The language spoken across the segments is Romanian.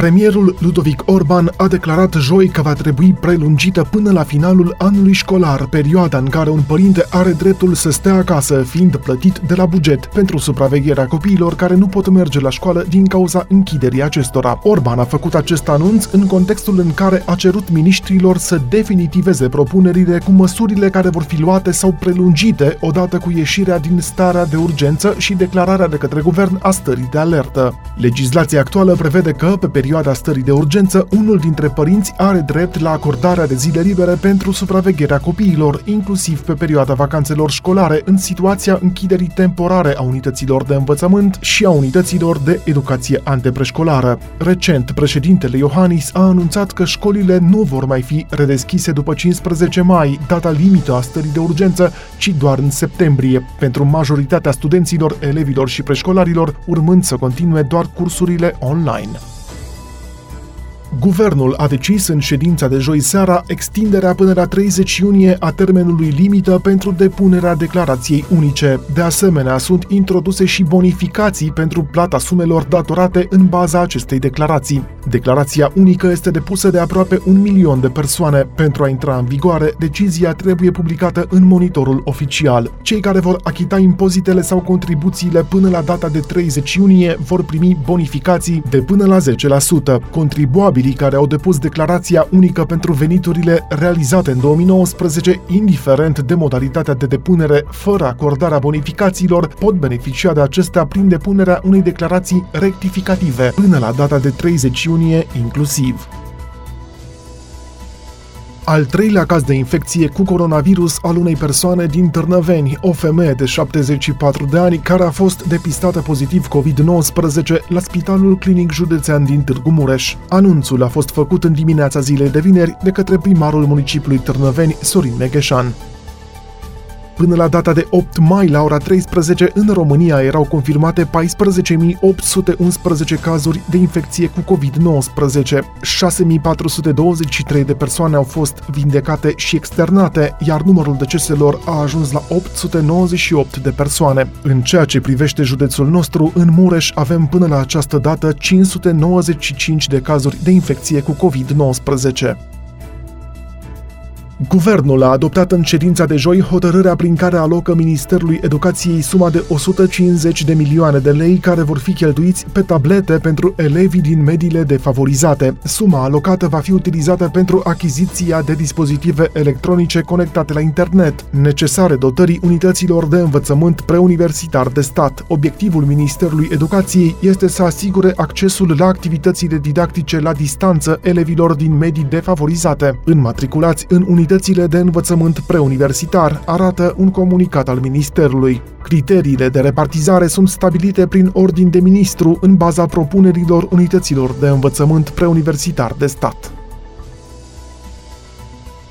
Premierul Ludovic Orban a declarat joi că va trebui prelungită până la finalul anului școlar, perioada în care un părinte are dreptul să stea acasă, fiind plătit de la buget pentru supravegherea copiilor care nu pot merge la școală din cauza închiderii acestora. Orban a făcut acest anunț în contextul în care a cerut ministrilor să definitiveze propunerile cu măsurile care vor fi luate sau prelungite odată cu ieșirea din starea de urgență și declararea de către guvern a stării de alertă. Legislația actuală prevede că, pe perioada perioada stării de urgență, unul dintre părinți are drept la acordarea de zile libere pentru supravegherea copiilor, inclusiv pe perioada vacanțelor școlare, în situația închiderii temporare a unităților de învățământ și a unităților de educație antepreșcolară. Recent, președintele Iohannis a anunțat că școlile nu vor mai fi redeschise după 15 mai, data limită a stării de urgență, ci doar în septembrie, pentru majoritatea studenților, elevilor și preșcolarilor, urmând să continue doar cursurile online. Guvernul a decis în ședința de joi seara extinderea până la 30 iunie a termenului limită pentru depunerea declarației unice. De asemenea, sunt introduse și bonificații pentru plata sumelor datorate în baza acestei declarații. Declarația unică este depusă de aproape un milion de persoane. Pentru a intra în vigoare, decizia trebuie publicată în monitorul oficial. Cei care vor achita impozitele sau contribuțiile până la data de 30 iunie vor primi bonificații de până la 10%. Contribuabili contribuabilii care au depus declarația unică pentru veniturile realizate în 2019, indiferent de modalitatea de depunere, fără acordarea bonificațiilor, pot beneficia de acestea prin depunerea unei declarații rectificative până la data de 30 iunie inclusiv. Al treilea caz de infecție cu coronavirus al unei persoane din Târnăveni, o femeie de 74 de ani care a fost depistată pozitiv COVID-19 la Spitalul Clinic Județean din Târgu Mureș. Anunțul a fost făcut în dimineața zilei de vineri de către primarul municipiului Târnăveni, Sorin Megheșan. Până la data de 8 mai, la ora 13, în România erau confirmate 14.811 cazuri de infecție cu COVID-19. 6.423 de persoane au fost vindecate și externate, iar numărul deceselor a ajuns la 898 de persoane. În ceea ce privește județul nostru, în Mureș avem până la această dată 595 de cazuri de infecție cu COVID-19. Guvernul a adoptat în ședința de joi hotărârea prin care alocă Ministerului Educației suma de 150 de milioane de lei care vor fi cheltuiți pe tablete pentru elevii din mediile defavorizate. Suma alocată va fi utilizată pentru achiziția de dispozitive electronice conectate la internet, necesare dotării unităților de învățământ preuniversitar de stat. Obiectivul Ministerului Educației este să asigure accesul la activitățile didactice la distanță elevilor din medii defavorizate, înmatriculați în unități unitățile de învățământ preuniversitar, arată un comunicat al Ministerului. Criteriile de repartizare sunt stabilite prin ordin de ministru în baza propunerilor unităților de învățământ preuniversitar de stat.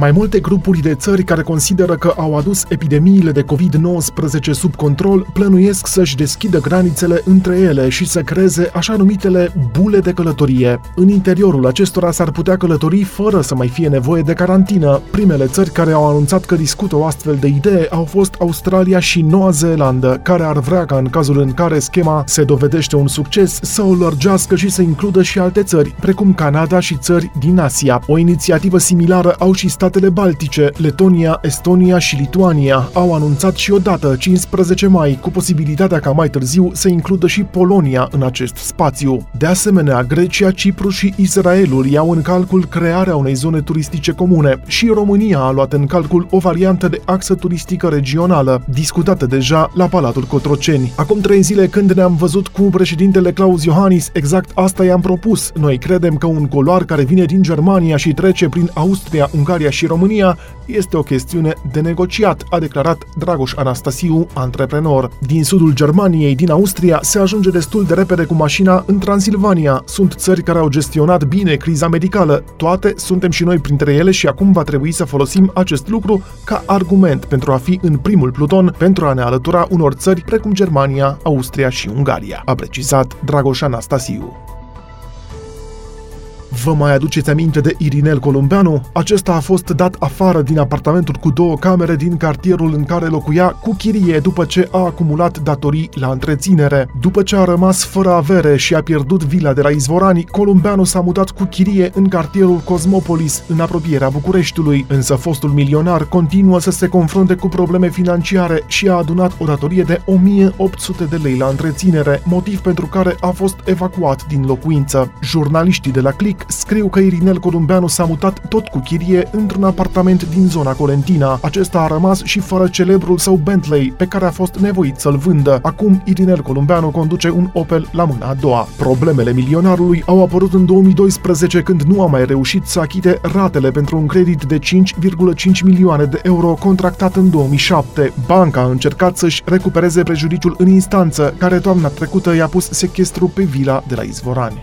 Mai multe grupuri de țări care consideră că au adus epidemiile de COVID-19 sub control plănuiesc să-și deschidă granițele între ele și să creeze așa numitele bule de călătorie. În interiorul acestora s-ar putea călători fără să mai fie nevoie de carantină. Primele țări care au anunțat că discută o astfel de idee au fost Australia și Noua Zeelandă, care ar vrea ca în cazul în care schema se dovedește un succes să o lărgească și să includă și alte țări, precum Canada și țări din Asia. O inițiativă similară au și statele Baltice, Letonia, Estonia și Lituania au anunțat și odată 15 mai, cu posibilitatea ca mai târziu să includă și Polonia în acest spațiu. De asemenea, Grecia, Cipru și Israelul iau în calcul crearea unei zone turistice comune și România a luat în calcul o variantă de axă turistică regională, discutată deja la Palatul Cotroceni. Acum trei zile când ne-am văzut cu președintele Claus Iohannis, exact asta i-am propus. Noi credem că un coloar care vine din Germania și trece prin Austria, Ungaria și România este o chestiune de negociat, a declarat Dragoș Anastasiu, antreprenor. Din sudul Germaniei, din Austria, se ajunge destul de repede cu mașina în Transilvania. Sunt țări care au gestionat bine criza medicală. Toate suntem și noi printre ele și acum va trebui să folosim acest lucru ca argument pentru a fi în primul pluton pentru a ne alătura unor țări precum Germania, Austria și Ungaria, a precizat Dragoș Anastasiu. Vă mai aduceți aminte de Irinel Columbeanu? Acesta a fost dat afară din apartamentul cu două camere din cartierul în care locuia cu chirie după ce a acumulat datorii la întreținere. După ce a rămas fără avere și a pierdut vila de la Izvorani, Columbeanu s-a mutat cu chirie în cartierul Cosmopolis, în apropierea Bucureștiului, însă fostul milionar continuă să se confrunte cu probleme financiare și a adunat o datorie de 1800 de lei la întreținere, motiv pentru care a fost evacuat din locuință. Jurnaliștii de la Click scriu că Irinel Columbeanu s-a mutat tot cu chirie într-un apartament din zona Colentina. Acesta a rămas și fără celebrul său Bentley, pe care a fost nevoit să-l vândă. Acum Irinel Columbeanu conduce un Opel la mâna a doua. Problemele milionarului au apărut în 2012 când nu a mai reușit să achite ratele pentru un credit de 5,5 milioane de euro contractat în 2007. Banca a încercat să-și recupereze prejudiciul în instanță, care toamna trecută i-a pus sechestru pe vila de la Izvorani.